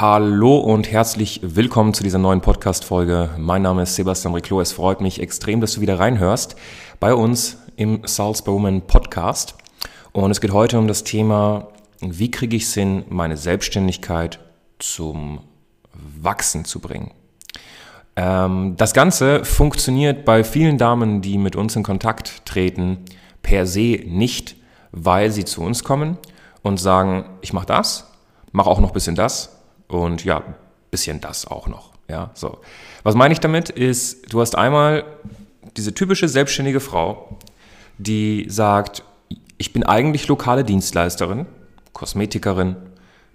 Hallo und herzlich willkommen zu dieser neuen Podcast-Folge. Mein Name ist Sebastian Riclo. Es freut mich extrem, dass du wieder reinhörst bei uns im Salzburg Podcast. Und es geht heute um das Thema, wie kriege ich es hin, meine Selbstständigkeit zum Wachsen zu bringen. Ähm, das Ganze funktioniert bei vielen Damen, die mit uns in Kontakt treten, per se nicht, weil sie zu uns kommen und sagen, ich mache das, mache auch noch ein bisschen das und ja, bisschen das auch noch. Ja, so. Was meine ich damit ist, du hast einmal diese typische selbstständige Frau, die sagt, ich bin eigentlich lokale Dienstleisterin, Kosmetikerin,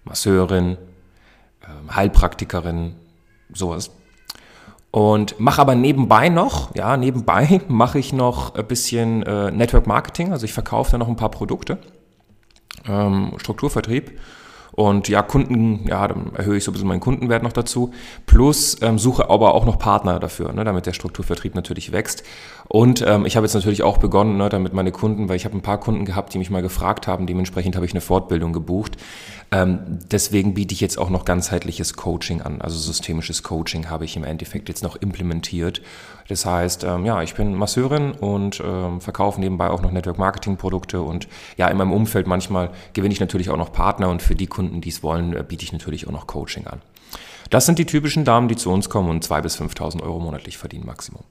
Masseurin, ähm, Heilpraktikerin, sowas und mache aber nebenbei noch, ja, nebenbei mache ich noch ein bisschen äh, Network Marketing, also ich verkaufe da noch ein paar Produkte, ähm, Strukturvertrieb und ja, Kunden, ja, dann erhöhe ich so ein bisschen meinen Kundenwert noch dazu. Plus ähm, suche aber auch noch Partner dafür, ne, damit der Strukturvertrieb natürlich wächst. Und ähm, ich habe jetzt natürlich auch begonnen, ne, damit meine Kunden, weil ich habe ein paar Kunden gehabt, die mich mal gefragt haben, dementsprechend habe ich eine Fortbildung gebucht. Ähm, deswegen biete ich jetzt auch noch ganzheitliches Coaching an. Also systemisches Coaching habe ich im Endeffekt jetzt noch implementiert. Das heißt, ähm, ja, ich bin Masseurin und ähm, verkaufe nebenbei auch noch Network Marketing Produkte und ja, in meinem Umfeld manchmal gewinne ich natürlich auch noch Partner und für die Kunden, die es wollen, äh, biete ich natürlich auch noch Coaching an. Das sind die typischen Damen, die zu uns kommen und 2.000 bis 5.000 Euro monatlich verdienen Maximum.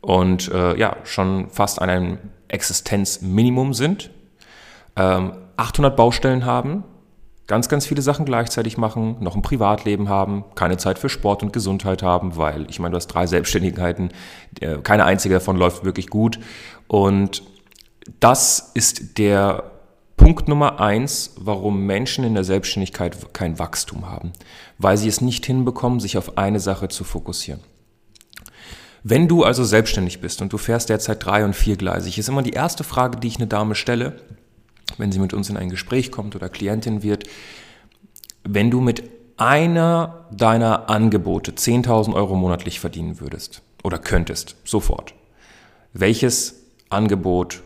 Und äh, ja, schon fast an einem Existenzminimum sind, ähm, 800 Baustellen haben, ganz, ganz viele Sachen gleichzeitig machen, noch ein Privatleben haben, keine Zeit für Sport und Gesundheit haben, weil ich meine, du hast drei Selbstständigkeiten, äh, keine einzige davon läuft wirklich gut. Und das ist der Punkt Nummer eins, warum Menschen in der Selbstständigkeit kein Wachstum haben, weil sie es nicht hinbekommen, sich auf eine Sache zu fokussieren. Wenn du also selbstständig bist und du fährst derzeit drei- und viergleisig, ist immer die erste Frage, die ich eine Dame stelle, wenn sie mit uns in ein Gespräch kommt oder Klientin wird, wenn du mit einer deiner Angebote 10.000 Euro monatlich verdienen würdest oder könntest, sofort, welches Angebot,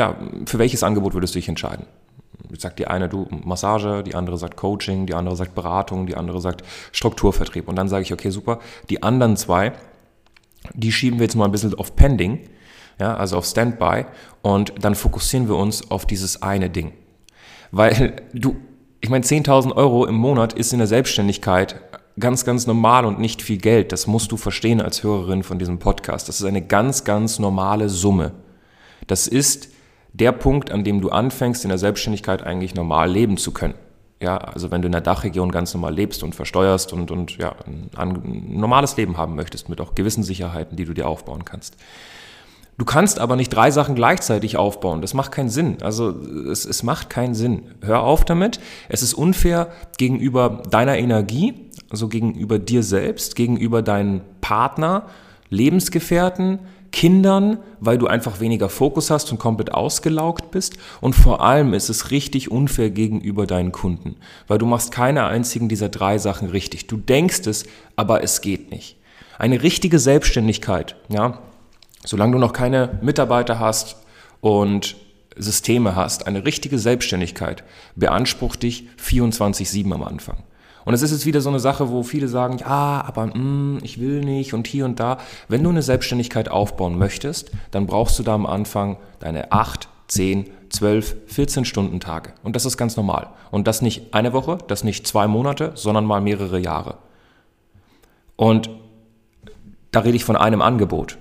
ja, für welches Angebot würdest du dich entscheiden? Jetzt sagt die eine, du, Massage, die andere sagt Coaching, die andere sagt Beratung, die andere sagt Strukturvertrieb. Und dann sage ich, okay, super, die anderen zwei, die schieben wir jetzt mal ein bisschen auf Pending ja, also auf Standby und dann fokussieren wir uns auf dieses eine Ding. Weil du, ich meine, 10.000 Euro im Monat ist in der Selbstständigkeit ganz, ganz normal und nicht viel Geld. Das musst du verstehen als Hörerin von diesem Podcast. Das ist eine ganz, ganz normale Summe. Das ist der Punkt, an dem du anfängst, in der Selbstständigkeit eigentlich normal leben zu können. Ja, also wenn du in der Dachregion ganz normal lebst und versteuerst und, und ja, ein, normales Leben haben möchtest mit auch gewissen Sicherheiten, die du dir aufbauen kannst. Du kannst aber nicht drei Sachen gleichzeitig aufbauen. Das macht keinen Sinn. Also es, es macht keinen Sinn. Hör auf damit. Es ist unfair gegenüber deiner Energie, also gegenüber dir selbst, gegenüber deinem Partner, Lebensgefährten, Kindern, weil du einfach weniger Fokus hast und komplett ausgelaugt bist. Und vor allem ist es richtig unfair gegenüber deinen Kunden, weil du machst keine einzigen dieser drei Sachen richtig. Du denkst es, aber es geht nicht. Eine richtige Selbstständigkeit, ja, solange du noch keine Mitarbeiter hast und Systeme hast, eine richtige Selbstständigkeit beansprucht dich 24-7 am Anfang. Und es ist jetzt wieder so eine Sache, wo viele sagen, ja, aber mm, ich will nicht und hier und da. Wenn du eine Selbstständigkeit aufbauen möchtest, dann brauchst du da am Anfang deine 8, 10, 12, 14 Stunden Tage. Und das ist ganz normal. Und das nicht eine Woche, das nicht zwei Monate, sondern mal mehrere Jahre. Und da rede ich von einem Angebot.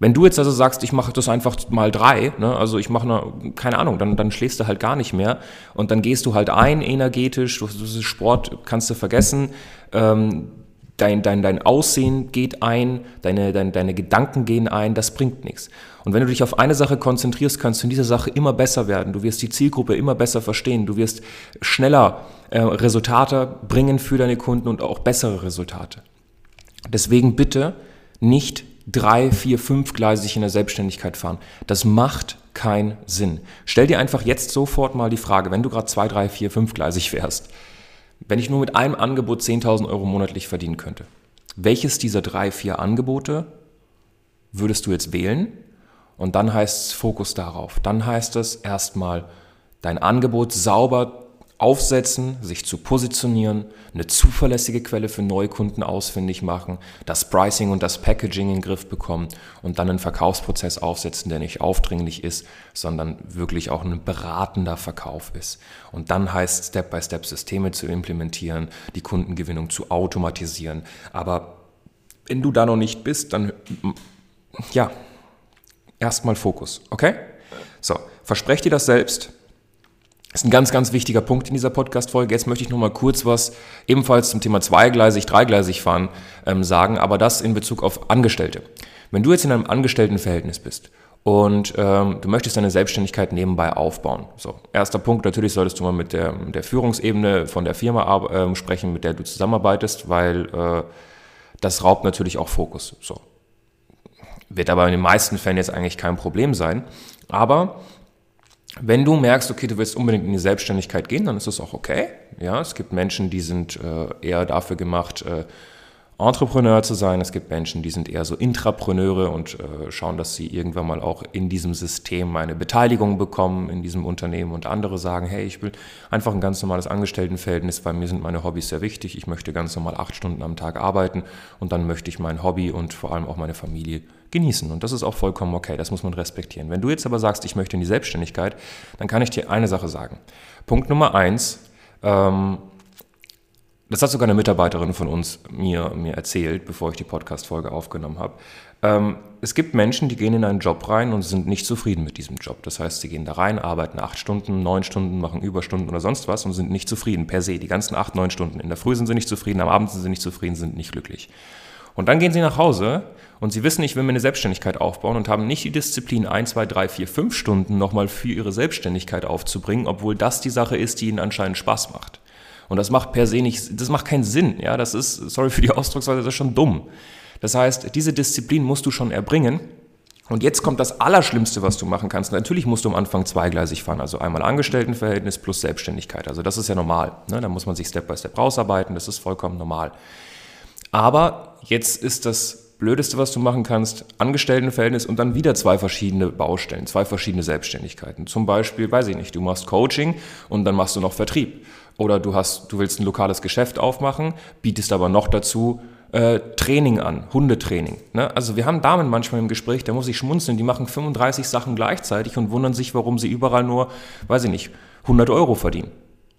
Wenn du jetzt also sagst, ich mache das einfach mal drei, ne, also ich mache eine, keine Ahnung, dann, dann schläfst du halt gar nicht mehr und dann gehst du halt ein energetisch, du, du Sport kannst du vergessen, ähm, dein, dein, dein Aussehen geht ein, deine, dein, deine Gedanken gehen ein, das bringt nichts. Und wenn du dich auf eine Sache konzentrierst, kannst du in dieser Sache immer besser werden. Du wirst die Zielgruppe immer besser verstehen. Du wirst schneller äh, Resultate bringen für deine Kunden und auch bessere Resultate. Deswegen bitte nicht drei, vier, fünfgleisig in der Selbstständigkeit fahren. Das macht keinen Sinn. Stell dir einfach jetzt sofort mal die Frage, wenn du gerade zwei, drei, vier, fünfgleisig fährst, wenn ich nur mit einem Angebot 10.000 Euro monatlich verdienen könnte, welches dieser drei, vier Angebote würdest du jetzt wählen? Und dann heißt es Fokus darauf. Dann heißt es erstmal dein Angebot sauber aufsetzen, sich zu positionieren, eine zuverlässige Quelle für Neukunden ausfindig machen, das Pricing und das Packaging in den Griff bekommen und dann einen Verkaufsprozess aufsetzen, der nicht aufdringlich ist, sondern wirklich auch ein beratender Verkauf ist. Und dann heißt Step-by-Step Systeme zu implementieren, die Kundengewinnung zu automatisieren. Aber wenn du da noch nicht bist, dann ja, erstmal Fokus, okay? So, versprech dir das selbst das ist ein ganz, ganz wichtiger Punkt in dieser Podcast-Folge. Jetzt möchte ich noch mal kurz was ebenfalls zum Thema zweigleisig, dreigleisig fahren ähm, sagen, aber das in Bezug auf Angestellte. Wenn du jetzt in einem Angestelltenverhältnis bist und ähm, du möchtest deine Selbstständigkeit nebenbei aufbauen. So, erster Punkt, natürlich solltest du mal mit der, der Führungsebene von der Firma äh, sprechen, mit der du zusammenarbeitest, weil äh, das raubt natürlich auch Fokus. So. Wird aber in den meisten Fällen jetzt eigentlich kein Problem sein. Aber wenn du merkst, okay, du willst unbedingt in die Selbstständigkeit gehen, dann ist das auch okay. Ja, es gibt Menschen, die sind äh, eher dafür gemacht, äh, Entrepreneur zu sein. Es gibt Menschen, die sind eher so Intrapreneure und äh, schauen, dass sie irgendwann mal auch in diesem System eine Beteiligung bekommen in diesem Unternehmen und andere sagen, hey, ich will einfach ein ganz normales Angestelltenverhältnis, weil mir sind meine Hobbys sehr wichtig. Ich möchte ganz normal acht Stunden am Tag arbeiten und dann möchte ich mein Hobby und vor allem auch meine Familie genießen. Und das ist auch vollkommen okay, das muss man respektieren. Wenn du jetzt aber sagst, ich möchte in die Selbstständigkeit, dann kann ich dir eine Sache sagen. Punkt Nummer eins, ähm, das hat sogar eine Mitarbeiterin von uns mir, mir erzählt, bevor ich die Podcast-Folge aufgenommen habe. Ähm, es gibt Menschen, die gehen in einen Job rein und sind nicht zufrieden mit diesem Job. Das heißt, sie gehen da rein, arbeiten acht Stunden, neun Stunden, machen Überstunden oder sonst was und sind nicht zufrieden per se. Die ganzen acht, neun Stunden. In der Früh sind sie nicht zufrieden, am Abend sind sie nicht zufrieden, sind nicht glücklich. Und dann gehen sie nach Hause und sie wissen, ich will mir eine Selbstständigkeit aufbauen und haben nicht die Disziplin, ein, zwei, drei, vier, fünf Stunden nochmal für ihre Selbstständigkeit aufzubringen, obwohl das die Sache ist, die ihnen anscheinend Spaß macht. Und das macht per se nicht, das macht keinen Sinn. Ja, das ist, sorry für die Ausdrucksweise, das ist schon dumm. Das heißt, diese Disziplin musst du schon erbringen. Und jetzt kommt das Allerschlimmste, was du machen kannst. Natürlich musst du am Anfang zweigleisig fahren, also einmal Angestelltenverhältnis plus Selbstständigkeit. Also das ist ja normal. Ne? Da muss man sich Step by Step rausarbeiten, das ist vollkommen normal. Aber jetzt ist das Blödeste, was du machen kannst, Angestelltenverhältnis und dann wieder zwei verschiedene Baustellen, zwei verschiedene Selbstständigkeiten. Zum Beispiel, weiß ich nicht, du machst Coaching und dann machst du noch Vertrieb. Oder du hast, du willst ein lokales Geschäft aufmachen, bietest aber noch dazu äh, Training an, Hundetraining. Ne? Also wir haben Damen manchmal im Gespräch, da muss ich schmunzeln, die machen 35 Sachen gleichzeitig und wundern sich, warum sie überall nur, weiß ich nicht, 100 Euro verdienen.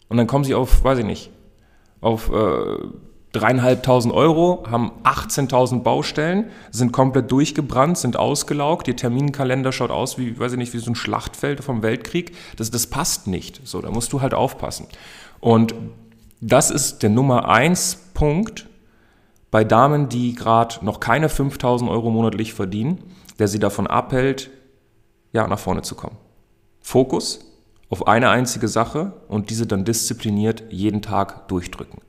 Und dann kommen sie auf, weiß ich nicht, auf äh, dreieinhalbtausend Euro, haben 18.000 Baustellen, sind komplett durchgebrannt, sind ausgelaugt, ihr Terminkalender schaut aus wie, weiß ich nicht, wie so ein Schlachtfeld vom Weltkrieg. Das, das passt nicht. So, da musst du halt aufpassen. Und das ist der Nummer eins Punkt bei Damen, die gerade noch keine 5000 Euro monatlich verdienen, der sie davon abhält, ja, nach vorne zu kommen. Fokus auf eine einzige Sache und diese dann diszipliniert jeden Tag durchdrücken.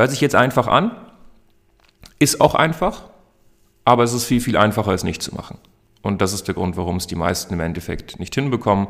Hört sich jetzt einfach an, ist auch einfach, aber es ist viel, viel einfacher, es nicht zu machen. Und das ist der Grund, warum es die meisten im Endeffekt nicht hinbekommen.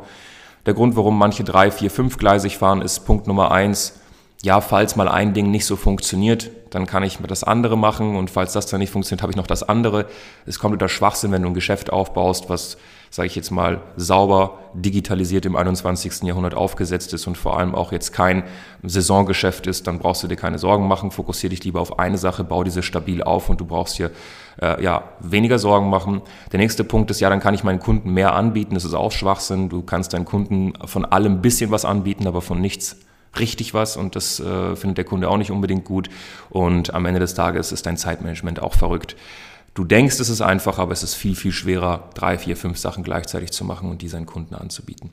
Der Grund, warum manche drei, vier, fünf gleisig fahren, ist Punkt Nummer eins. Ja, falls mal ein Ding nicht so funktioniert, dann kann ich das andere machen und falls das dann nicht funktioniert, habe ich noch das andere. Es kommt unter Schwachsinn, wenn du ein Geschäft aufbaust, was, sage ich jetzt mal, sauber digitalisiert im 21. Jahrhundert aufgesetzt ist und vor allem auch jetzt kein Saisongeschäft ist, dann brauchst du dir keine Sorgen machen, fokussiere dich lieber auf eine Sache, bau diese stabil auf und du brauchst hier äh, ja, weniger Sorgen machen. Der nächste Punkt ist, ja, dann kann ich meinen Kunden mehr anbieten, das ist auch Schwachsinn, du kannst deinen Kunden von allem ein bisschen was anbieten, aber von nichts richtig was und das äh, findet der Kunde auch nicht unbedingt gut. Und am Ende des Tages ist dein Zeitmanagement auch verrückt. Du denkst, es ist einfach, aber es ist viel, viel schwerer, drei, vier, fünf Sachen gleichzeitig zu machen und die seinen Kunden anzubieten.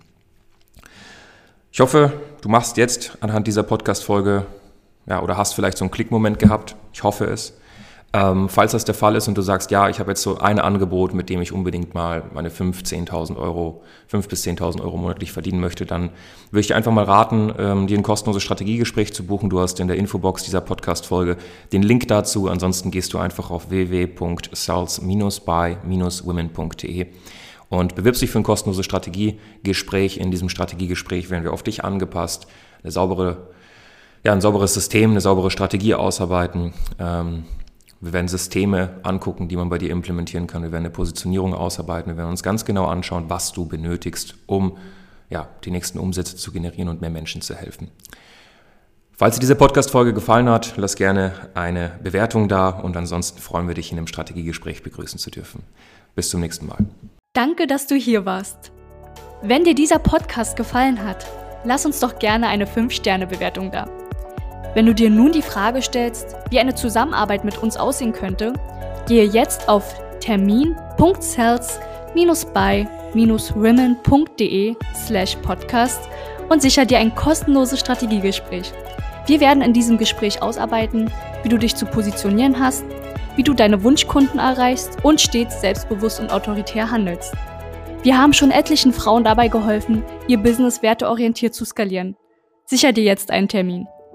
Ich hoffe, du machst jetzt anhand dieser Podcast-Folge, ja, oder hast vielleicht so einen Klickmoment gehabt. Ich hoffe es. Ähm, falls das der Fall ist und du sagst, ja, ich habe jetzt so ein Angebot, mit dem ich unbedingt mal meine 5.000, 10.000 Euro, 5.000 bis 10.000 Euro monatlich verdienen möchte, dann würde ich dir einfach mal raten, ähm, dir ein kostenloses Strategiegespräch zu buchen. Du hast in der Infobox dieser Podcast-Folge den Link dazu. Ansonsten gehst du einfach auf www.sales-by-women.de und bewirbst dich für ein kostenloses Strategiegespräch. In diesem Strategiegespräch werden wir auf dich angepasst, eine saubere, ja, ein sauberes System, eine saubere Strategie ausarbeiten. Ähm, wir werden Systeme angucken, die man bei dir implementieren kann. Wir werden eine Positionierung ausarbeiten. Wir werden uns ganz genau anschauen, was du benötigst, um ja, die nächsten Umsätze zu generieren und mehr Menschen zu helfen. Falls dir diese Podcast-Folge gefallen hat, lass gerne eine Bewertung da und ansonsten freuen wir dich in einem Strategiegespräch begrüßen zu dürfen. Bis zum nächsten Mal. Danke, dass du hier warst. Wenn dir dieser Podcast gefallen hat, lass uns doch gerne eine 5-Sterne-Bewertung da. Wenn du dir nun die Frage stellst, wie eine Zusammenarbeit mit uns aussehen könnte, gehe jetzt auf termin.cells-by-women.de slash podcast und sicher dir ein kostenloses Strategiegespräch. Wir werden in diesem Gespräch ausarbeiten, wie du dich zu positionieren hast, wie du deine Wunschkunden erreichst und stets selbstbewusst und autoritär handelst. Wir haben schon etlichen Frauen dabei geholfen, ihr Business werteorientiert zu skalieren. Sicher dir jetzt einen Termin.